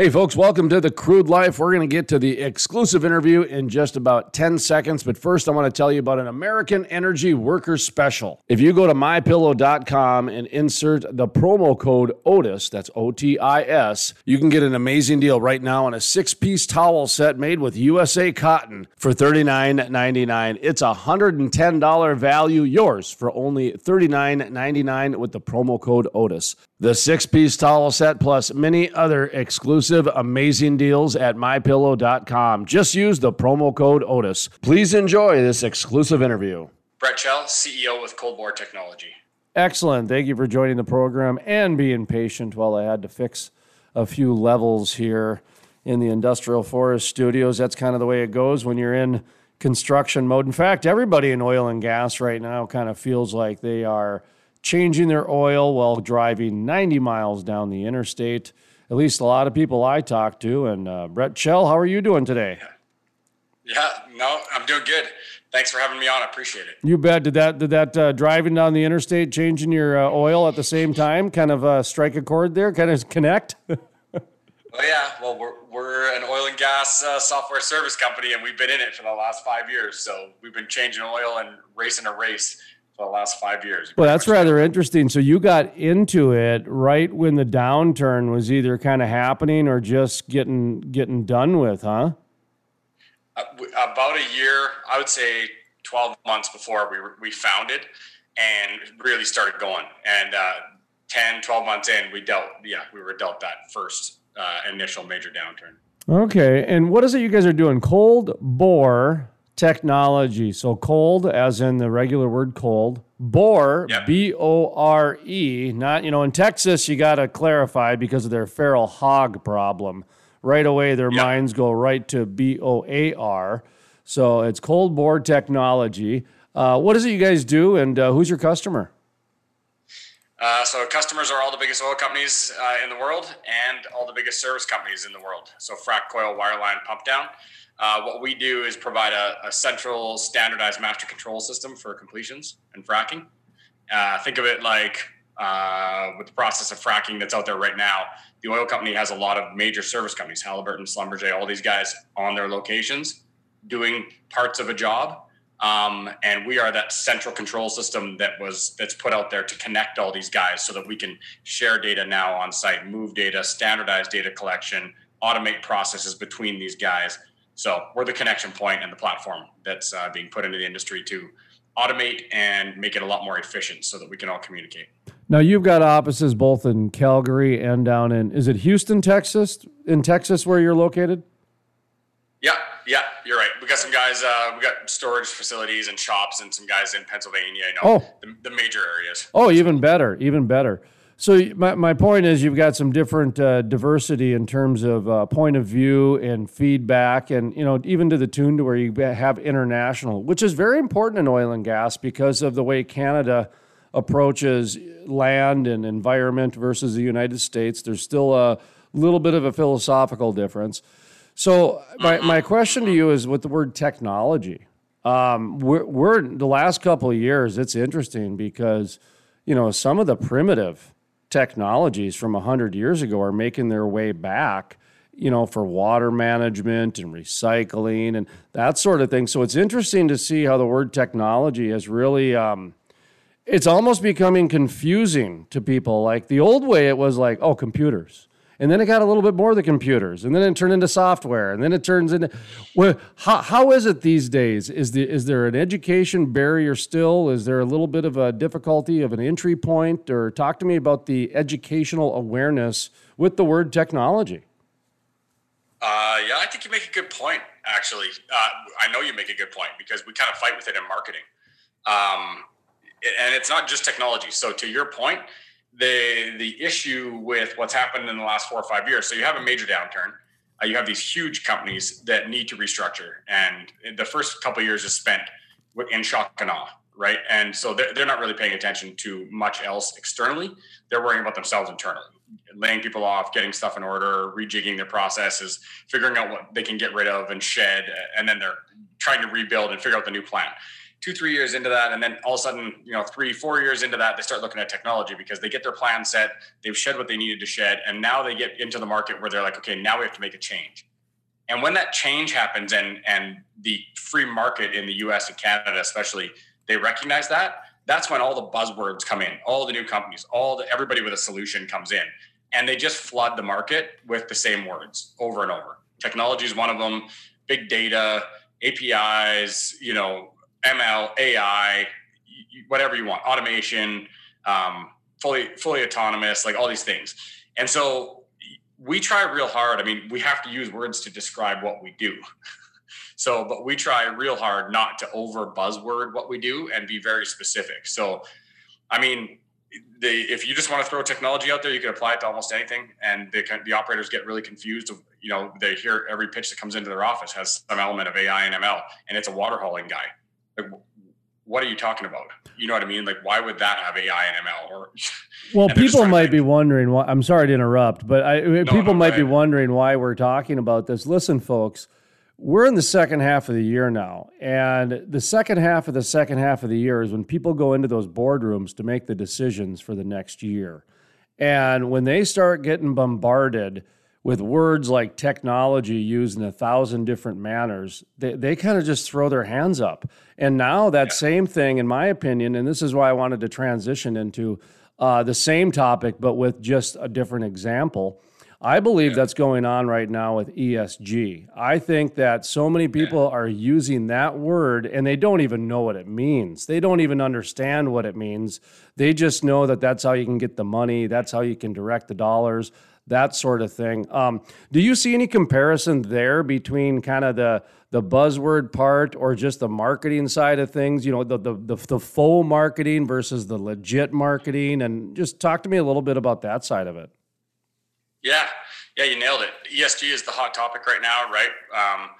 Hey, folks, welcome to the Crude Life. We're going to get to the exclusive interview in just about 10 seconds. But first, I want to tell you about an American Energy Worker Special. If you go to mypillow.com and insert the promo code OTIS, that's O T I S, you can get an amazing deal right now on a six piece towel set made with USA cotton for $39.99. It's a $110 value, yours for only $39.99 with the promo code OTIS. The six piece towel set plus many other exclusive amazing deals at mypillow.com. Just use the promo code Otis. Please enjoy this exclusive interview. Brett Chell, CEO with Cold Bore Technology. Excellent. Thank you for joining the program and being patient while I had to fix a few levels here in the Industrial Forest Studios. That's kind of the way it goes when you're in construction mode. In fact, everybody in oil and gas right now kind of feels like they are changing their oil while driving 90 miles down the interstate. At least a lot of people I talk to. And uh, Brett Chell, how are you doing today? Yeah, no, I'm doing good. Thanks for having me on. I appreciate it. You bet. Did that did that uh, driving down the interstate, changing your uh, oil at the same time, kind of uh, strike a chord there, kind of connect? well, yeah. Well, we're we're an oil and gas uh, software service company, and we've been in it for the last five years. So we've been changing oil and racing a race for the last five years. Well, that's rather interesting. So you got into it right when the downturn was either kind of happening or just getting getting done with, huh? Uh, about a year, I would say, twelve months before we we founded and really started going. And uh, 10, 12 months in, we dealt. Yeah, we were dealt that first uh, initial major downturn. Okay, and what is it you guys are doing? Cold bore technology. So cold, as in the regular word cold. Bore, Yep. B O R E. Not, you know, in Texas, you got to clarify because of their feral hog problem. Right away, their Yep. minds go right to B O A R. So it's cold bore technology. Uh, what is it you guys do, and uh, who's your customer? Uh, so customers are all the biggest oil companies uh, in the world and all the biggest service companies in the world. So frac, coil, wireline, pump down. Uh, what we do is provide a, a, central standardized master control system for completions and fracking. Uh, think of it like uh, with the process of fracking that's out there right now, the oil company has a lot of major service companies, Halliburton, Schlumberger, all these guys on their locations doing parts of a job um, and we are that central control system that was that's put out there to connect all these guys so that we can share data now on site move data standardize data collection automate processes between these guys so we're the connection point and the platform that's uh, being put into the industry to automate and make it a lot more efficient so that we can all communicate now you've got offices both in calgary and down in is it houston texas in texas where you're located yeah, yeah, you're right. We got some guys. Uh, we got storage facilities and shops, and some guys in Pennsylvania. You know, oh. the, the major areas. Oh, even better, even better. So my, my point is, you've got some different uh, diversity in terms of uh, point of view and feedback, and you know, even to the tune to where you have international, which is very important in oil and gas because of the way Canada approaches land and environment versus the United States. There's still a little bit of a philosophical difference. So my, my question to you is with the word technology. Um, we're, we're the last couple of years. It's interesting because you know some of the primitive technologies from hundred years ago are making their way back. You know, for water management and recycling and that sort of thing. So it's interesting to see how the word technology has really. Um, it's almost becoming confusing to people. Like the old way, it was like, oh, computers and then it got a little bit more the computers, and then it turned into software, and then it turns into. Well, how, how is it these days? Is the is there an education barrier still? Is there a little bit of a difficulty of an entry point? Or talk to me about the educational awareness with the word technology. Uh, yeah, I think you make a good point. Actually, uh, I know you make a good point because we kind of fight with it in marketing, um, and it's not just technology. So to your point the the issue with what's happened in the last four or five years. So you have a major downturn. Uh, you have these huge companies that need to restructure, and the first couple years is spent in shock and awe, right? And so they're, they're not really paying attention to much else externally. They're worrying about themselves internally, laying people off, getting stuff in order, rejigging their processes, figuring out what they can get rid of and shed, and then they're trying to rebuild and figure out the new plan. Two, three years into that, and then all of a sudden, you know, three, four years into that, they start looking at technology because they get their plan set, they've shed what they needed to shed, and now they get into the market where they're like, okay, now we have to make a change. And when that change happens, and and the free market in the U.S. and Canada, especially, they recognize that. That's when all the buzzwords come in, all the new companies, all the everybody with a solution comes in, and they just flood the market with the same words over and over. Technology is one of them. Big data, APIs, you know, ML, AI, whatever you want, automation, um, fully fully autonomous, like all these things. And so we try real hard. I mean, we have to use words to describe what we do. so, but we try real hard not to over buzzword what we do and be very specific. So, I mean, they, if you just want to throw technology out there, you can apply it to almost anything. And can, the operators get really confused. Of, you know, they hear every pitch that comes into their office has some element of AI and ML, and it's a water hauling guy like, what are you talking about? You know what I mean? Like, why would that have AI and ML? Or well, people might be wondering. Why, I'm sorry to interrupt, but I, no, people no, might be wondering why we're talking about this. Listen, folks, we're in the second half of the year now, and the second half of the second half of the year is when people go into those boardrooms to make the decisions for the next year, and when they start getting bombarded with words like technology used in a thousand different manners, they, they kind of just throw their hands up. And now that yeah. same thing, in my opinion, and this is why I wanted to transition into uh, the same topic, but with just a different example. I believe yeah. that's going on right now with ESG. I think that so many people yeah. are using that word and they don't even know what it means. They don't even understand what it means. They just know that that's how you can get the money, that's how you can direct the dollars that sort of thing. Um, do you see any comparison there between kind of the the buzzword part or just the marketing side of things? You know, the the the, the faux marketing versus the legit marketing, and just talk to me a little bit about that side of it. Yeah, yeah, you nailed it. ESG is the hot topic right now, right? Um,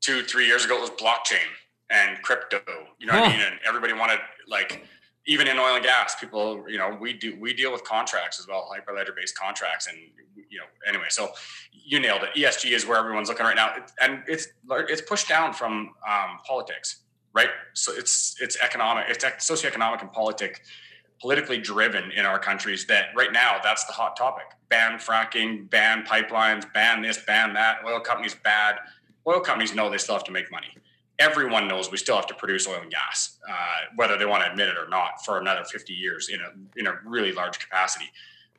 two, three years ago, it was blockchain and crypto. You know what I mean? And everybody wanted like even in oil and gas, people, you know, we do we deal with contracts as well, hyperledger based contracts, and you know, anyway. So you nailed it. ESG is where everyone's looking right now, and it's it's pushed down from um, politics, right? So it's it's economic, it's socioeconomic and politic, politically driven in our countries. That right now, that's the hot topic: ban fracking, ban pipelines, ban this, ban that. Oil companies bad. Oil companies know they still have to make money everyone knows we still have to produce oil and gas, uh, whether they want to admit it or not, for another 50 years in a in a really large capacity.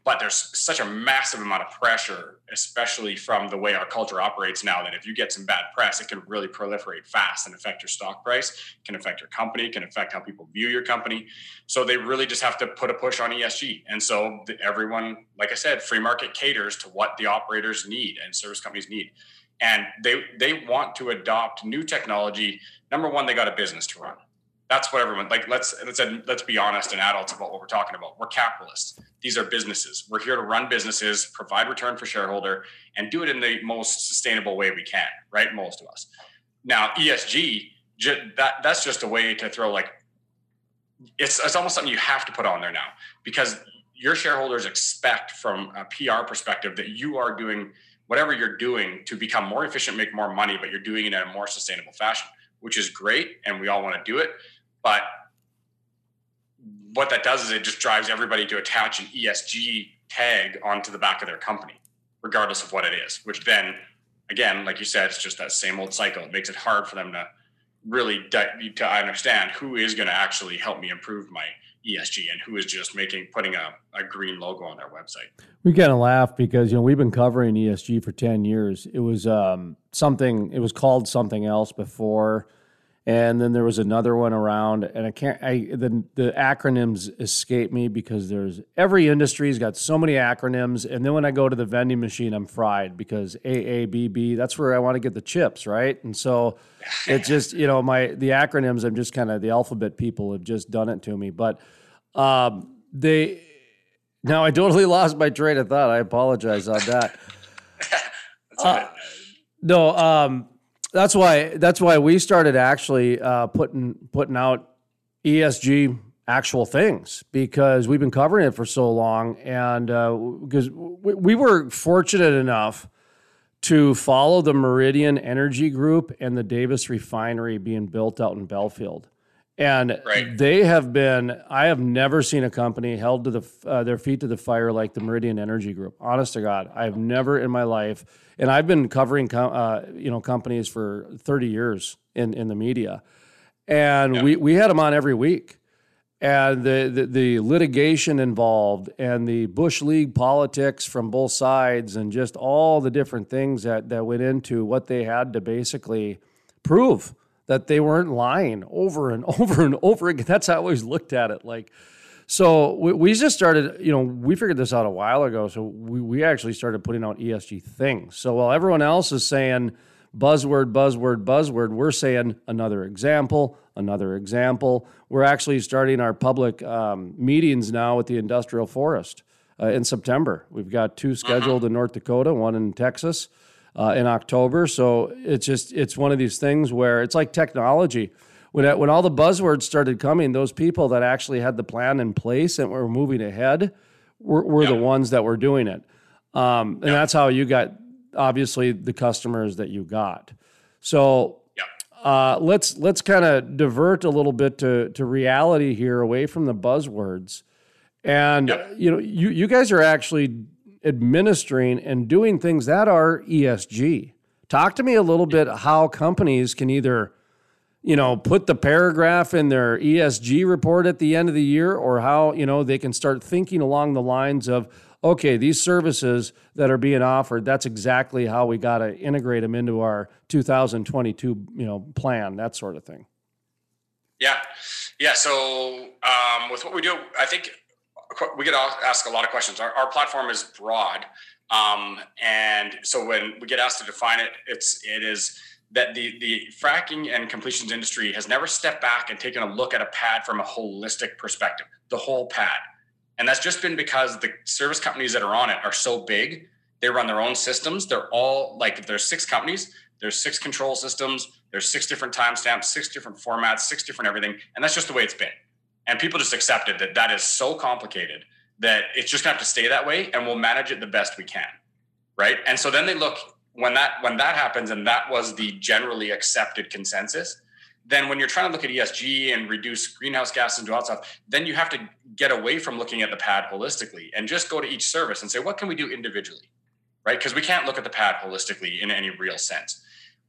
But there's such a massive amount of pressure, especially from the way our culture operates now, that if you get some bad press, it can really proliferate fast and affect your stock price, can affect your company, can affect how people view your company. So they really just have to put a push on ESG. And so everyone, like I said, free market caters to what the operators need and service companies need and they they want to adopt new technology. Number one, they got a business to run. That's what everyone like. Let's let's let's be honest and adults about what we're talking about. We're capitalists. These are businesses. We're here to run businesses, provide return for shareholder, and do it in the most sustainable way we can. Right, most of us. Now, ESG that that's just a way to throw like it's it's almost something you have to put on there now because your shareholders expect from a PR perspective that you are doing whatever you're doing to become more efficient, make more money, but you're doing it in a more sustainable fashion, which is great. And we all want to do it. But what that does is it just drives everybody to attach an ESG tag onto the back of their company, regardless of what it is, which then, again, like you said, it's just that same old cycle. It makes it hard for them to really to understand who is going to actually help me improve my ESG and who is just making putting a, a green logo on their website. We kind of laugh because you know we've been covering ESG for ten years. It was um, something. It was called something else before, and then there was another one around. And I can't. I the the acronyms escape me because there's every industry's got so many acronyms. And then when I go to the vending machine, I'm fried because AABB. That's where I want to get the chips, right? And so it's just you know my the acronyms. I'm just kind of the alphabet people have just done it to me, but. Um, they now I totally lost my train of thought. I apologize on that. uh, no, um, that's why that's why we started actually uh, putting putting out ESG actual things because we've been covering it for so long, and because uh, we, we were fortunate enough to follow the Meridian Energy Group and the Davis Refinery being built out in Belfield. And right. they have been, I have never seen a company held to the, uh, their feet to the fire like the Meridian Energy Group. Honest to God, I've never in my life, and I've been covering, com- uh, you know, companies for 30 years in, in the media. And yeah. we, we had them on every week. And the, the, the litigation involved and the Bush League politics from both sides and just all the different things that, that went into what they had to basically prove that they weren't lying over and over and over again. That's how I always looked at it. Like, so we, we just started, you know, we figured this out a while ago. So we, we actually started putting out ESG things. So while everyone else is saying buzzword, buzzword, buzzword, we're saying another example, another example. We're actually starting our public um, meetings now with the industrial forest uh, in September. We've got two scheduled uh-huh. in North Dakota, one in Texas uh, in October. So it's just it's one of these things where it's like technology. When it, when all the buzzwords started coming, those people that actually had the plan in place and were moving ahead were, were yep. the ones that were doing it. Um, and yep. that's how you got obviously the customers that you got. So uh, let's let's kind of divert a little bit to to reality here, away from the buzzwords. And you know, you you guys are actually administering and doing things that are ESG. Talk to me a little bit how companies can either, you know, put the paragraph in their ESG report at the end of the year or how, you know, they can start thinking along the lines of, okay, these services that are being offered, that's exactly how we got to integrate them into our 2022, you know, plan, that sort of thing. Yeah. Yeah. So um, with what we do, I think we get asked a lot of questions. Our, our platform is broad, um, and so when we get asked to define it, it's it is that the the fracking and completions industry has never stepped back and taken a look at a pad from a holistic perspective, the whole pad, and that's just been because the service companies that are on it are so big. They run their own systems. They're all like if there's six companies. There's six control systems. There's six different timestamps, six different formats, six different everything, and that's just the way it's been and people just accepted that that is so complicated that it's just gonna have to stay that way and we'll manage it the best we can right? And so then they look when that when that happens and that was the generally accepted consensus then when you're trying to look at esg and reduce greenhouse gases and do all that stuff then you have to get away from looking at the pad holistically and just go to each service and say what can we do individually? Right? Because we can't look at the pad holistically in any real sense.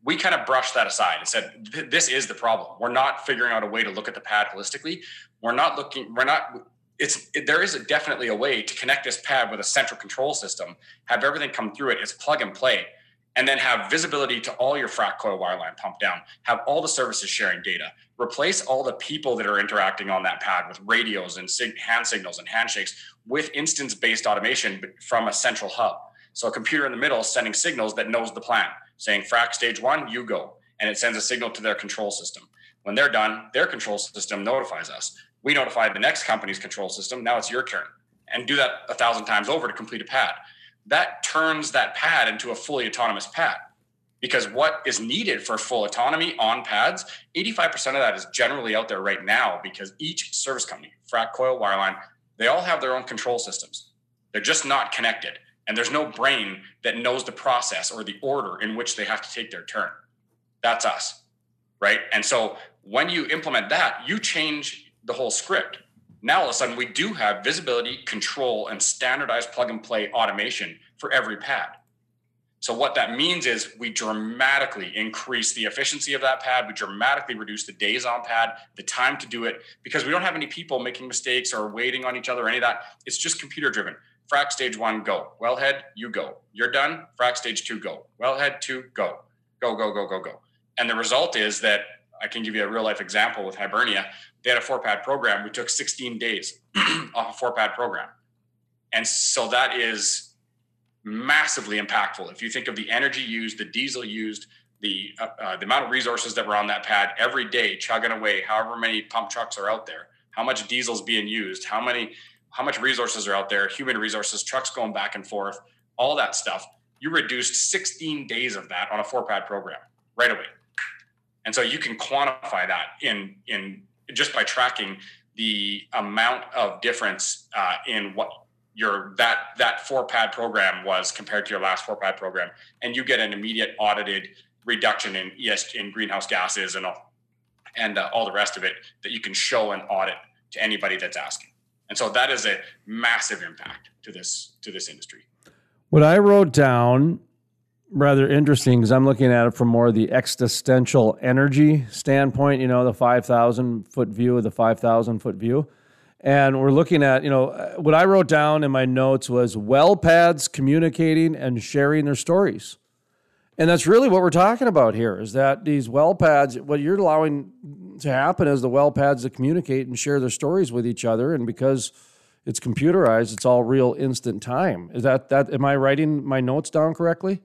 We kind of brushed that aside and said this is the problem. We're not figuring out a way to look at the pad holistically we're not looking we're not it's it, there is a, definitely a way to connect this pad with a central control system have everything come through it it's plug and play and then have visibility to all your frac coil wireline pump down have all the services sharing data replace all the people that are interacting on that pad with radios and sig- hand signals and handshakes with instance based automation from a central hub so a computer in the middle sending signals that knows the plan saying frac stage one, you go. And it sends a signal to their control system. When they're done, their control system notifies us. We notify the next company's control system. Now it's your turn. And do that a thousand times over to complete a pad. That turns that pad into a fully autonomous pad. Because what is needed for full autonomy on pads, 85% of that is generally out there right now because each service company, frac coil, wireline, they all have their own control systems. They're just not connected and there's no brain that knows the process or the order in which they have to take their turn. That's us, right? And so when you implement that, you change the whole script. Now all of a sudden we do have visibility, control, and standardized plug and play automation for every pad. So what that means is we dramatically increase the efficiency of that pad. We dramatically reduce the days on pad, the time to do it, because we don't have any people making mistakes or waiting on each other or any of that. It's just computer driven frac stage one, go. Wellhead, you go. You're done. Frac stage two, go. Wellhead two, go. Go, go, go, go, go. And the result is that I can give you a real life example with Hibernia. They had a four pad program. We took 16 days off a four pad program. And so that is massively impactful. If you think of the energy used, the diesel used, the uh, uh, the amount of resources that were on that pad every day, chugging away, however many pump trucks are out there, how much diesel is being used, how many how much resources are out there, human resources, trucks going back and forth, all that stuff. You reduced 16 days of that on a four pad program right away. And so you can quantify that in in just by tracking the amount of difference uh, in what your that that four pad program was compared to your last four pad program, and you get an immediate audited reduction in ES in greenhouse gases and all and uh, all the rest of it that you can show and audit to anybody that's asking. And so that is a massive impact to this to this industry. What I wrote down rather interesting because I'm looking at it from more the existential energy standpoint, you know, the 5,000 foot view of the 5,000 foot view. And we're looking at, you know, uh, what I wrote down in my notes was well pads communicating and sharing their stories. And that's really what we're talking about here is that these well pads, what you're allowing to happen is the well pads to communicate and share their stories with each other. And because it's computerized, it's all real instant time. Is that, that, am I writing my notes down correctly?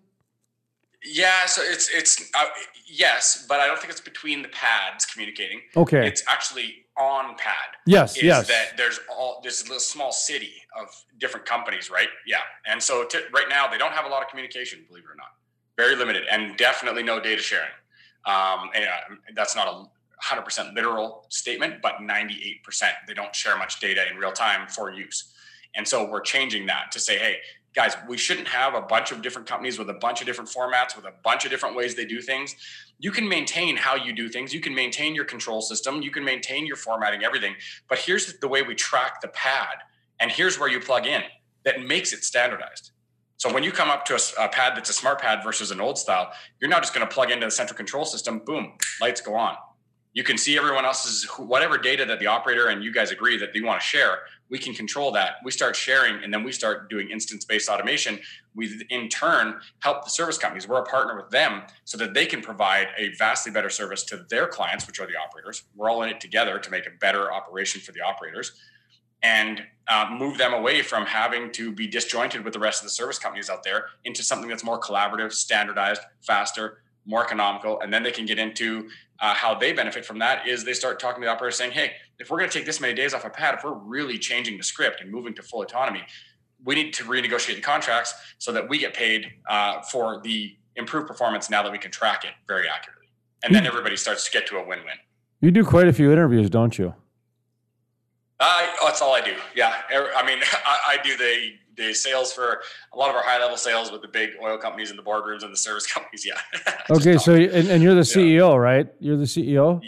Yeah, so it's it's uh, yes, but I don't think it's between the pads communicating. Okay, it's actually on pad. Yes, yes. That there's all this little small city of different companies, right? Yeah, and so to, right now they don't have a lot of communication, believe it or not, very limited, and definitely no data sharing. Um, and uh, that's not a 100% literal statement, but 98% they don't share much data in real time for use. And so we're changing that to say, hey, guys, we shouldn't have a bunch of different companies with a bunch of different formats, with a bunch of different ways they do things. You can maintain how you do things. You can maintain your control system. You can maintain your formatting, everything. But here's the way we track the pad, and here's where you plug in that makes it standardized. So when you come up to a, a pad that's a smart pad versus an old style, you're not just going to plug into the central control system. Boom, lights go on you can see everyone else's whatever data that the operator and you guys agree that they want to share we can control that. We start sharing and then we start doing instance based automation. We in turn help the service companies. We're a partner with them so that they can provide a vastly better service to their clients which are the operators. We're all in it together to make a better operation for the operators and uh, move them away from having to be disjointed with the rest of the service companies out there into something that's more collaborative standardized faster more economical and then they can get into uh, how they benefit from that is they start talking to the operator saying, hey, if we're going to take this many days off a pad, if we're really changing the script and moving to full autonomy, we need to renegotiate the contracts so that we get paid uh, for the improved performance now that we can track it very accurately. And then everybody starts to get to a win win. You do quite a few interviews, don't you? Uh, that's all I do. Yeah. I mean, I, I do the the sales for a lot of our high level sales with the big oil companies and the boardrooms and the service companies. Yeah. okay, so and, and, you're the CEO, yeah. right? You're the CEO.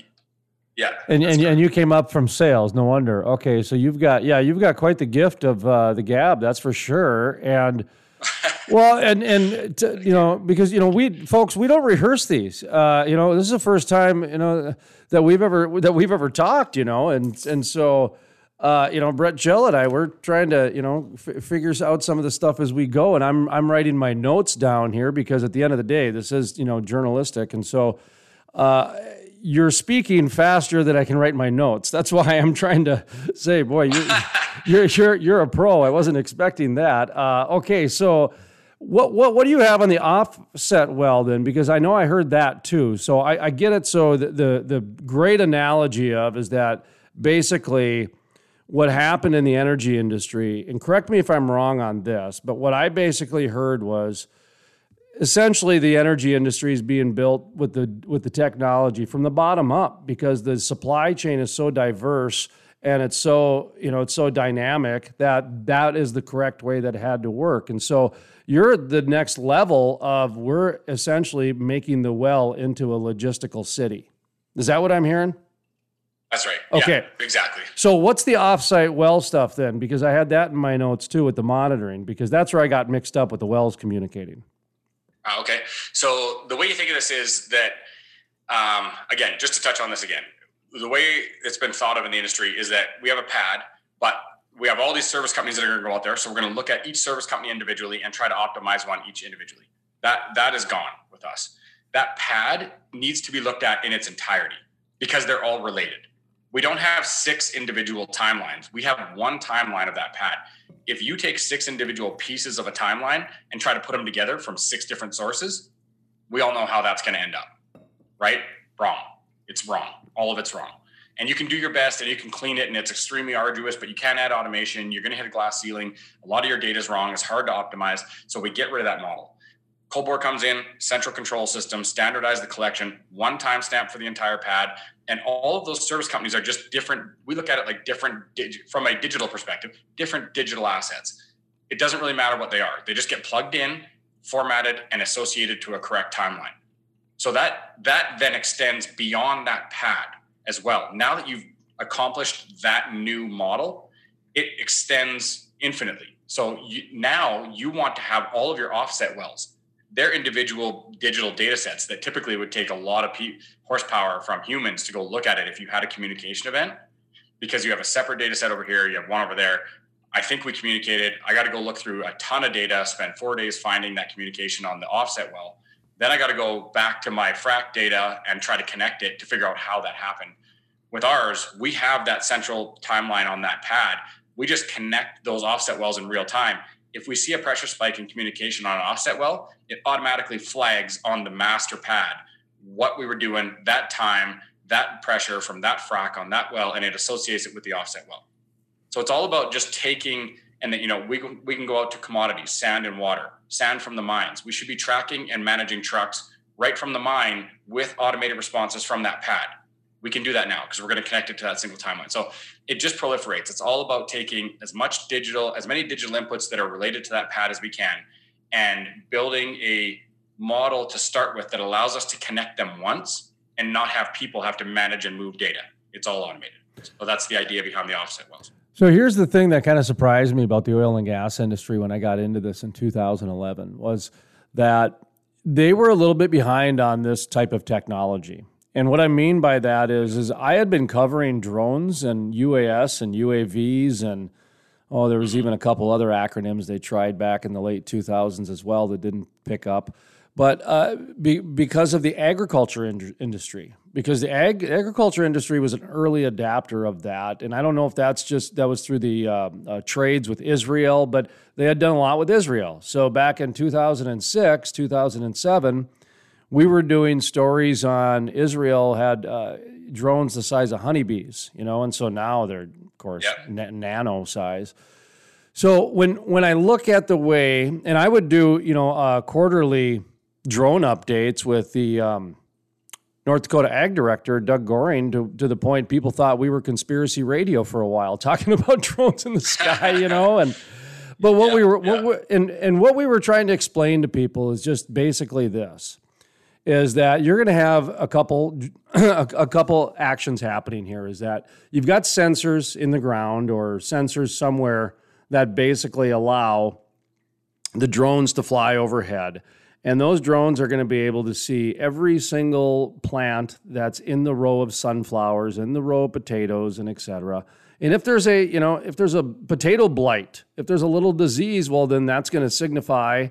Yeah. And and, and you came up from sales. No wonder. Okay, so you've got yeah, you've got quite the gift of uh, the gab. That's for sure. And well, and and to, you know because you know we folks we don't rehearse these. Uh, you know this is the first time you know that we've ever that we've ever talked. You know, and and so uh, you know, Brett Chell and I, we're trying to, you know, f- figure out some of the stuff as we go. And I'm, I'm writing my notes down here because at the end of the day, this is, you know, journalistic. And so uh, you're speaking faster than I can write my notes. That's why I'm trying to say, boy, you're, you're, you're, you're, a pro. I wasn't expecting that. Uh, okay. So what, what, what do you have on the offset well then? Because I know I heard that too. So I, I get it. So the, the, the great analogy of is that basically, what happened in the energy industry, and correct me if I'm wrong on this, but what I basically heard was essentially the energy industry is being built with the with the technology from the bottom up because the supply chain is so diverse and it's so you know it's so dynamic that that is the correct way that it had to work. And so you're the next level of we're essentially making the well into a logistical city. Is that what i'm hearing that's right. Okay. Yeah, exactly. So what's the offsite well stuff then? Because I had that in my notes too with the monitoring, because that's where I got mixed up with the wells communicating. Uh, okay. So the way you think of this is that, um, again, just to touch on this again, the way it's been thought of in the industry is that we have a pad, but we have all these service companies that are going to go out there. So we're going to look at each service company individually and try to optimize one each individually. That that is gone with us. That pad needs to be looked at in its entirety because they're all related we don't have six individual timelines. We have one timeline of that pad. If you take six individual pieces of a timeline and try to put them together from six different sources, we all know how that's going to end up, right? Wrong. It's wrong. All of it's wrong. And you can do your best and you can clean it, and it's extremely arduous, but you can't add automation. You're going to hit a glass ceiling. A lot of your data is wrong. It's hard to optimize. So we get rid of that model. Cold Bore comes in, central control system, standardize the collection, one time stamp for the entire pad. And all of those service companies are just different. We look at it like different, from a digital perspective, different digital assets. It doesn't really matter what they are. They just get plugged in, formatted, and associated to a correct timeline. So that that then extends beyond that pad. as well. Now that you've accomplished that new model, it extends infinitely. So you, now you want to have all of your offset wells, their individual digital data sets that typically would take a lot of horsepower from humans to go look at it if you had a communication event, because you have a separate data set over here, you have one over there. I think we communicated. I got to go look through a ton of data, spend four days finding that communication on the offset well. Then I got to go back to my frac data and try to connect it to figure out how that happened. With ours, we have that central timeline on that pad. We just connect those offset wells in real time. If we see a pressure spike in communication on an offset well, it automatically flags on the master pad what we were doing that time, that pressure from that frac on that well, and it associates it with the offset well. So it's all about just taking and that you know we we can go out to commodities, sand and water, sand from the mines. We should be tracking and managing trucks right from the mine with automated responses from that pad. We can do that now because we're going to connect it to that single timeline. So it just proliferates. It's all about taking as much digital, as many digital inputs that are related to that pad as we can, and building a model to start with that allows us to connect them once and not have people have to manage and move data. It's all automated. So that's the idea behind the offset wells. So here's the thing that kind of surprised me about the oil and gas industry when I got into this in 2011 was that they were a little bit behind on this type of technology. And what I mean by that is is I had been covering drones and UAS and UAVs and oh there was even a couple other acronyms they tried back in the late 2000s as well that didn't pick up but uh, be, because of the agriculture in- industry, because the ag- agriculture industry was an early adapter of that, and I don't know if that's just that was through the uh, uh, trades with Israel, but they had done a lot with Israel. So back in 2006, 2007, we were doing stories on Israel had uh, drones the size of honeybees, you know, and so now they're of course nano size. So when when I look at the way, and I would do you know uh, quarterly drone updates with the um, North Dakota Ag Director, Doug Goehring, to, to the point people thought we were conspiracy radio for a while, talking about drones in the sky, you know, and but what yeah, we were, yeah. we, and and what we were trying to explain to people is just basically this: is that you're going to have a couple a, couple actions happening here. Is that you've got sensors in the ground or sensors somewhere that basically allow the drones to fly overhead and those drones are going to be able to see every single plant that's in the row of sunflowers, in the row of potatoes, and et cetera. And if there's a, you know, if there's a potato blight, if there's a little disease, well, then that's going to signify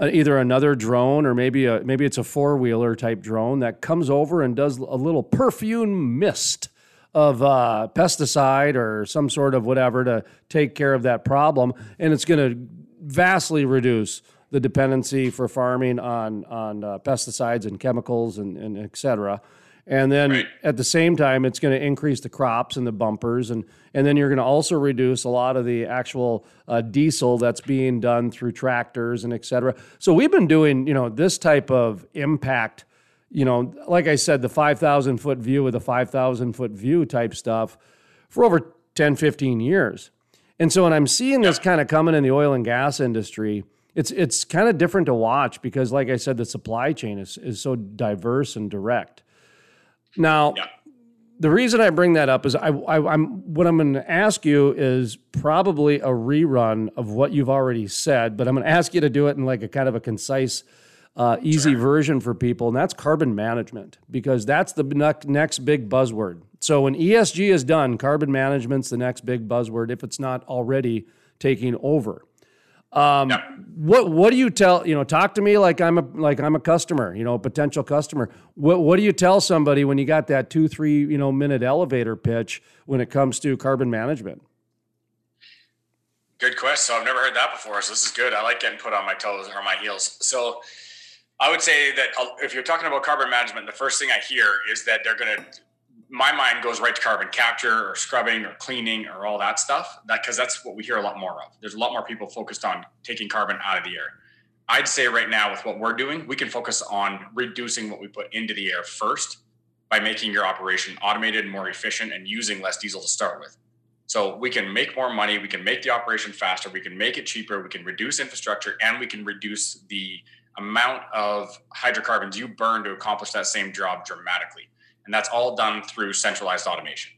either another drone or maybe a maybe it's a four wheeler type drone that comes over and does a little perfume mist of uh, pesticide or some sort of whatever to take care of that problem, and it's going to vastly reduce the dependency for farming on on uh, pesticides and chemicals and, and et cetera. And then right. at the same time, it's going to increase the crops and the bumpers, and and then you're going to also reduce a lot of the actual uh, diesel that's being done through tractors and et cetera. So we've been doing you know this type of impact, you know, like I said, the 5,000 foot view with the 5,000 foot view type stuff for over 10, 15 years. And so when I'm seeing this kind of coming in the oil and gas industry, it's it's kind of different to watch because, like I said, the supply chain is is so diverse and direct. Now, yeah. the reason I bring that up is I, I am what I'm going to ask you is probably a rerun of what you've already said, but I'm going to ask you to do it in like a kind of a concise. Uh, easy sure. version for people, and that's carbon management because that's the next big buzzword. So when ESG is done, carbon management's the next big buzzword if it's not already taking over. Um, yeah. What what do you tell you know? Talk to me like I'm a like I'm a customer, you know, a potential customer. What what do you tell somebody when you got that two three you know minute elevator pitch when it comes to carbon management? Good question. So I've never heard that before. So this is good. I like getting put on my toes or my heels. So I would say that uh, if you're talking about carbon management, the first thing I hear is that they're going to my mind goes right to carbon capture or scrubbing or cleaning or all that stuff. That because that's what we hear a lot more of. There's a lot more people focused on taking carbon out of the air. I'd say right now with what we're doing, we can focus on reducing what we put into the air first by making your operation automated, more efficient, and using less diesel to start with. So we can make more money, we can make the operation faster, we can make it cheaper, we can reduce infrastructure, and we can reduce the amount of hydrocarbons you burn to accomplish that same job dramatically And that's all done through centralized automation.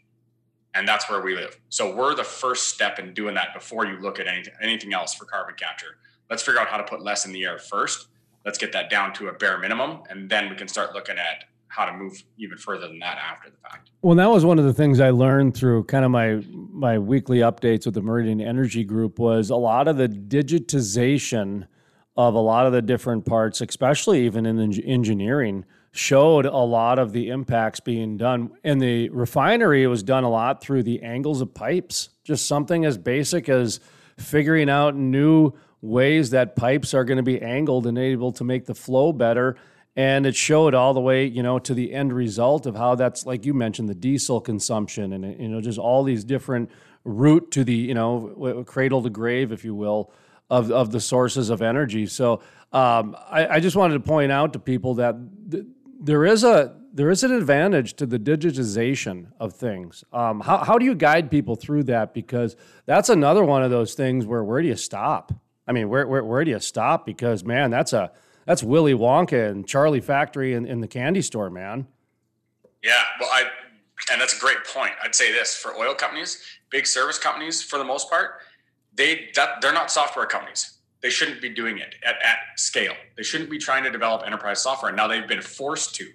And that's where we live. So we're the first step in doing that before you look at anything, anything else for carbon capture. Let's figure out how to put less in the air first. Let's get that down to a bare minimum. And then we can start looking at how to move even further than that after the fact. Well, that was one of the things I learned through kind of my my weekly updates with the Meridian Energy Group was a lot of the digitization of a lot of the different parts, especially even in engineering, showed a lot of the impacts being done. In the refinery, it was done a lot through the angles of pipes, just something as basic as figuring out new ways that pipes are going to be angled and able to make the flow better. And it showed all the way, you know, to the end result of how that's like you mentioned the diesel consumption and you know just all these different route to the you know cradle to grave, if you will, of of the sources of energy. So um, I, I, just wanted to point out to people that th- there is a there is an advantage to the digitization of things. Um, how how do you guide people through that? Because that's another one of those things where where do you stop? I mean, where where, where do you stop? Because man, that's a that's Willy Wonka and Charlie Factory in, in the candy store, man. Yeah, well, I and that's a great point. I'd say this for oil companies, big service companies, for the most part, they that, they're not software companies. They shouldn't be doing it at, at scale. They shouldn't be trying to develop enterprise software. Now they've been forced to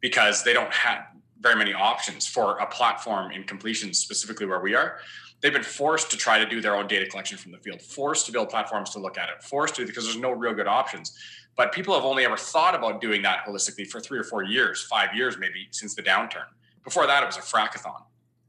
because they don't have very many options for a platform in completions, specifically where we are. They've been forced to try to do their own data collection from the field, forced to build platforms to look at it, forced to because there's no real good options. But people have only ever thought about doing that holistically for three or four years, five years maybe since the downturn. Before that, it was a frackathon,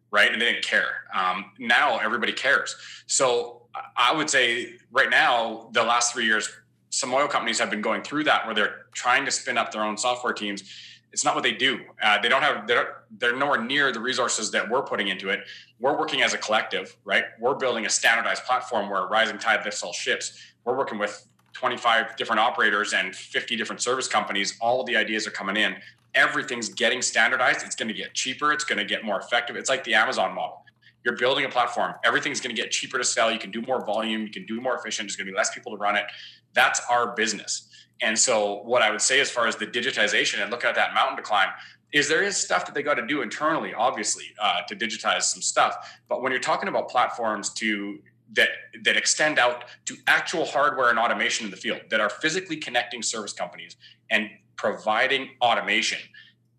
right? And they didn't care. Um, now everybody cares. So I would say right now, the last three years, some oil companies have been going through that where they're trying to spin up their own software teams. It's not what they do. Uh, they don't have. They're they're nowhere near the resources that we're putting into it. We're working as a collective, right? We're building a standardized platform where rising tide lifts all ships. We're working with 25 different operators and 50 different service companies. All of the ideas are coming in. Everything's getting standardized. It's going to get cheaper. It's going to get more effective. It's like the Amazon model. You're building a platform. Everything's going to get cheaper to sell. You can do more volume. You can do more efficient. There's going to be less people to run it. That's our business. And so, what I would say as far as the digitization and looking at that mountain to climb is there is stuff that they got to do internally, obviously, uh, to digitize some stuff. But when you're talking about platforms to that that extend out to actual hardware and automation in the field that are physically connecting service companies and providing automation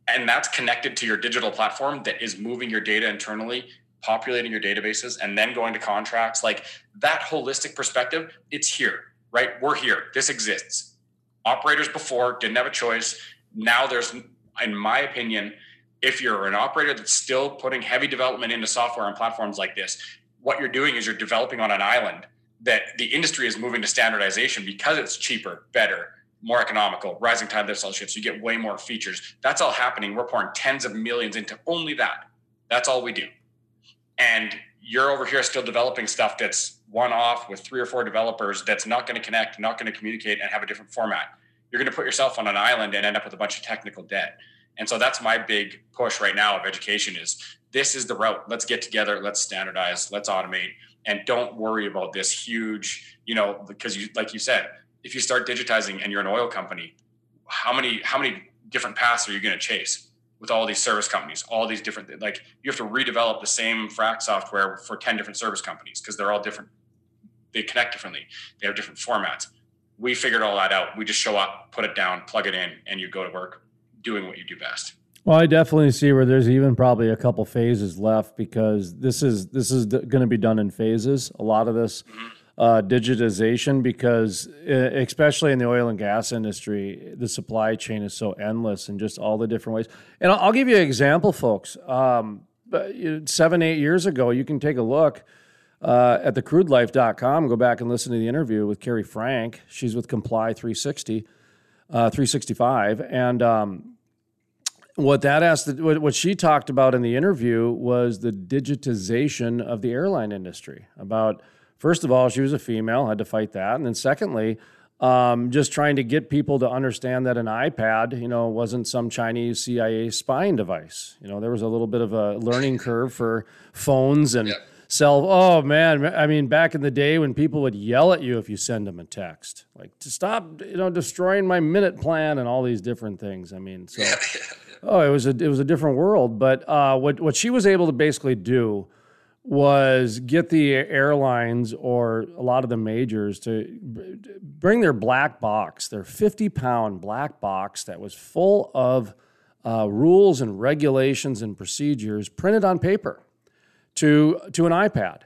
and that's connected to your digital platform that is moving your data internally populating your databases and then going to contracts like that holistic perspective it's here right we're here this exists operators before didn't have a choice now there's in my opinion if you're an operator that's still putting heavy development into software and platforms like this what you're doing is you're developing on an island that the industry is moving to standardization because it's cheaper, better, more economical, rising tide lifts all ships. You get way more features. That's all happening. We're pouring tens of millions into only that. That's all we do. And you're over here still developing stuff that's one off with three or four developers that's not going to connect, not going to communicate, and have a different format. You're going to put yourself on an island and end up with a bunch of technical debt. And so that's my big push right now of education is this is the route. Let's get together, let's standardize, let's automate, and don't worry about this huge, you know, because you like you said, if you start digitizing and you're an oil company, how many how many different paths are you going to chase with all these service companies, all these different like you have to redevelop the same frac software for 10 different service companies because they're all different. They connect differently. They have different formats. We figured all that out. We just show up, put it down, plug it in, and you go to work doing what you do best. Well, I definitely see where there's even probably a couple phases left because this is this is going to be done in phases. A lot of this mm-hmm. Uh, digitization, because especially in the oil and gas industry, the supply chain is so endless and just all the different ways. And I'll, I'll give you an example, folks. Um, seven eight years ago, you can take a look. Uh, at thecrudelife.com, go back and listen to the interview with Carrie Frank. She's with Comply 360, uh, 365. And um, what that asked, what she talked about in the interview was the digitization of the airline industry. About first of all, she was a female, had to fight that, and then secondly, um, just trying to get people to understand that an iPad, you know, wasn't some Chinese CIA spying device. You know, there was a little bit of a learning curve for phones and. Cell, oh man, I mean, back in the day when people would yell at you if you send them a text, like to stop, you know, destroying my minute plan and all these different things. I mean, so Oh, it was a it was a different world. But uh, what what she was able to basically do was get the airlines or a lot of the majors to bring their black box, their 50 pound black box that was full of uh, rules and regulations and procedures printed on paper to, to an iPad.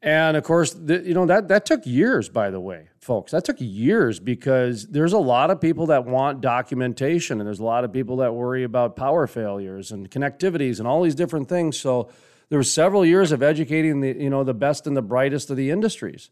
And of course, the, you know that that took years. By the way, folks, that took years because there's a lot of people that want documentation, and there's a lot of people that worry about power failures and connectivities and all these different things. So there were several years of educating the you know the best and the brightest of the industries.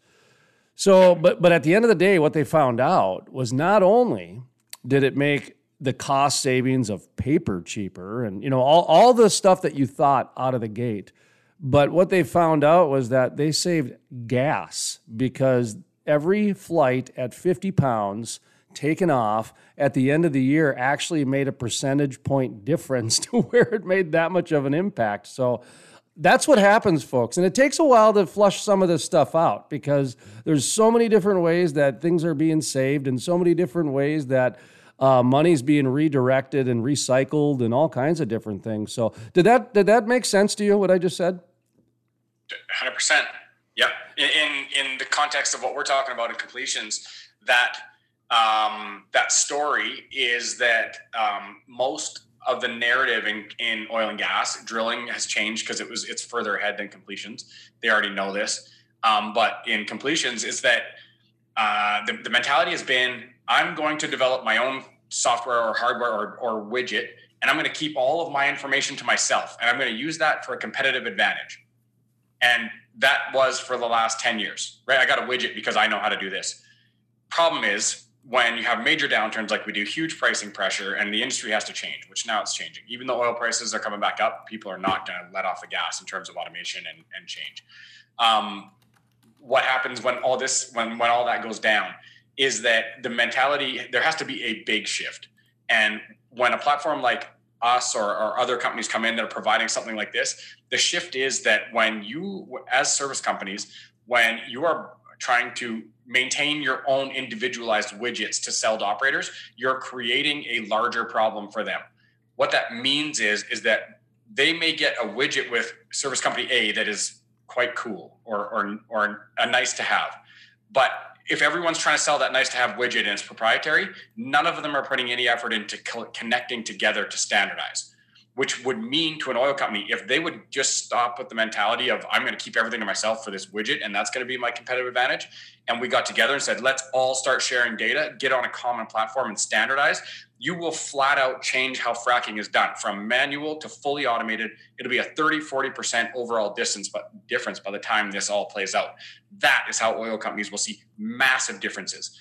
So, but but at the end of the day, what they found out was not only did it make the cost savings of paper cheaper and you know all, all the stuff that you thought out of the gate but what they found out was that they saved gas because every flight at 50 pounds taken off at the end of the year actually made a percentage point difference to where it made that much of an impact so that's what happens, folks. And it takes a while to flush some of this stuff out because there's so many different ways that things are being saved and so many different ways that uh, money's being redirected and recycled and all kinds of different things. So did that did that make sense to you? What I just said? Hundred percent. Yep. In, in, the context of what we're talking about in completions, that um, that story is that um, most of the narrative in, in oil and gas drilling has changed because it was it's further ahead than completions. They already know this, um, but in completions is that uh, the, the mentality has been I'm going to develop my own software or hardware or, or widget, and I'm going to keep all of my information to myself, and I'm going to use that for a competitive advantage. And that was for the last 10 years, right? I got a widget because I know how to do this. Problem is, when you have major downturns like we do, huge pricing pressure, and the industry has to change, which now it's changing. Even though oil prices are coming back up, people are not going to let off the gas in terms of automation and, and change. Um, what happens when all this, when when all that goes down, is that the mentality there has to be a big shift. And when a platform like us or, or other companies come in that are providing something like this, the shift is that when you, as service companies, when you are trying to maintain your own individualized widgets to sell to operators, you're creating a larger problem for them. What that means is is that they may get a widget with service company A that is quite cool or or, or a nice to have. But if everyone's trying to sell that nice to have widget and it's proprietary, none of them are putting any effort into co- connecting together to standardize which would mean to an oil company if they would just stop with the mentality of i'm going to keep everything to myself for this widget and that's going to be my competitive advantage and we got together and said let's all start sharing data get on a common platform and standardize you will flat out change how fracking is done from manual to fully automated. It'll be a 30 40% overall distance but difference by the time this all plays out. That is how oil companies will see massive differences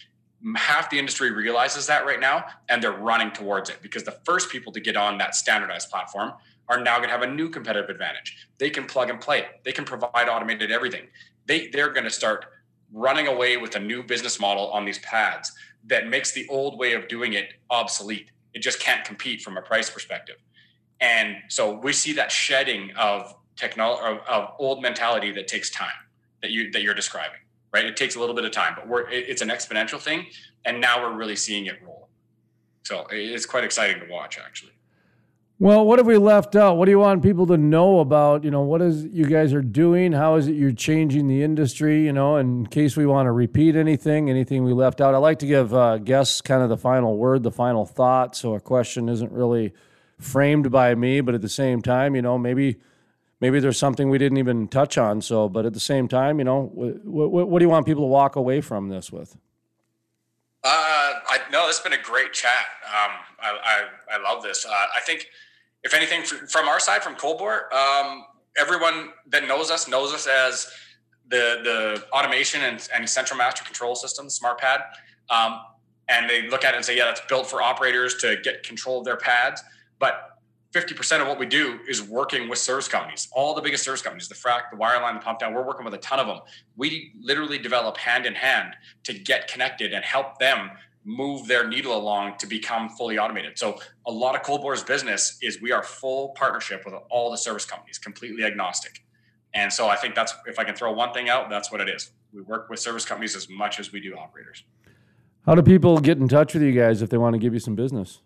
half the industry realizes that right now and they're running towards it because the first people to get on that standardized platform are now going to have a new competitive advantage. They can plug and play. They can provide automated everything. They they're going to start running away with a new business model on these pads that makes the old way of doing it obsolete. It just can't compete from a price perspective. And so we see that shedding of technology of, of old mentality that takes time that you that you're describing right? It takes a little bit of time, but we're it's an exponential thing, and now we're really seeing it roll. So it's quite exciting to watch, actually. Well, what have we left out? What do you want people to know about? You know, what is you guys are doing? How is it you're changing the industry? You know, in case we want to repeat anything, anything we left out. I like to give uh, guests kind of the final word, the final thought, so a question isn't really framed by me, but at the same time, you know, maybe maybe there's something we didn't even touch on. So, but at the same time, you know, what, what, what do you want people to walk away from this with? Uh, I no, it's been a great chat. Um, I, I, I love this. Uh, I think, if anything, from our side, from Cold Bore, um, everyone that knows us knows us as the the automation and, and central master control system, SmartPad. Um, and they look at it and say, yeah, that's built for operators to get control of their pads. But 50% of what we do is working with service companies, all the biggest service companies, the frac, the wireline, the pump down. We're working with a ton of them. We literally develop hand in hand to get connected and help them move their needle along to become fully automated. So a lot of Cold Bore's business is we are full partnership with all the service companies, completely agnostic. And so I think that's if I can throw one thing out, that's what it is. We work with service companies as much as we do operators. How do people get in touch with you guys if they want to give you some business?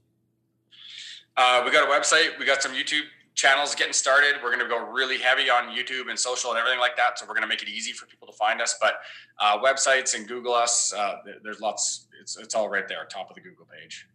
Uh, we got a website. We got some YouTube channels getting started. We're going to go really heavy on YouTube and social and everything like that. So we're going to make it easy for people to find us. But uh, websites and Google us. Uh, there's lots. It's it's all right there, top of the Google page.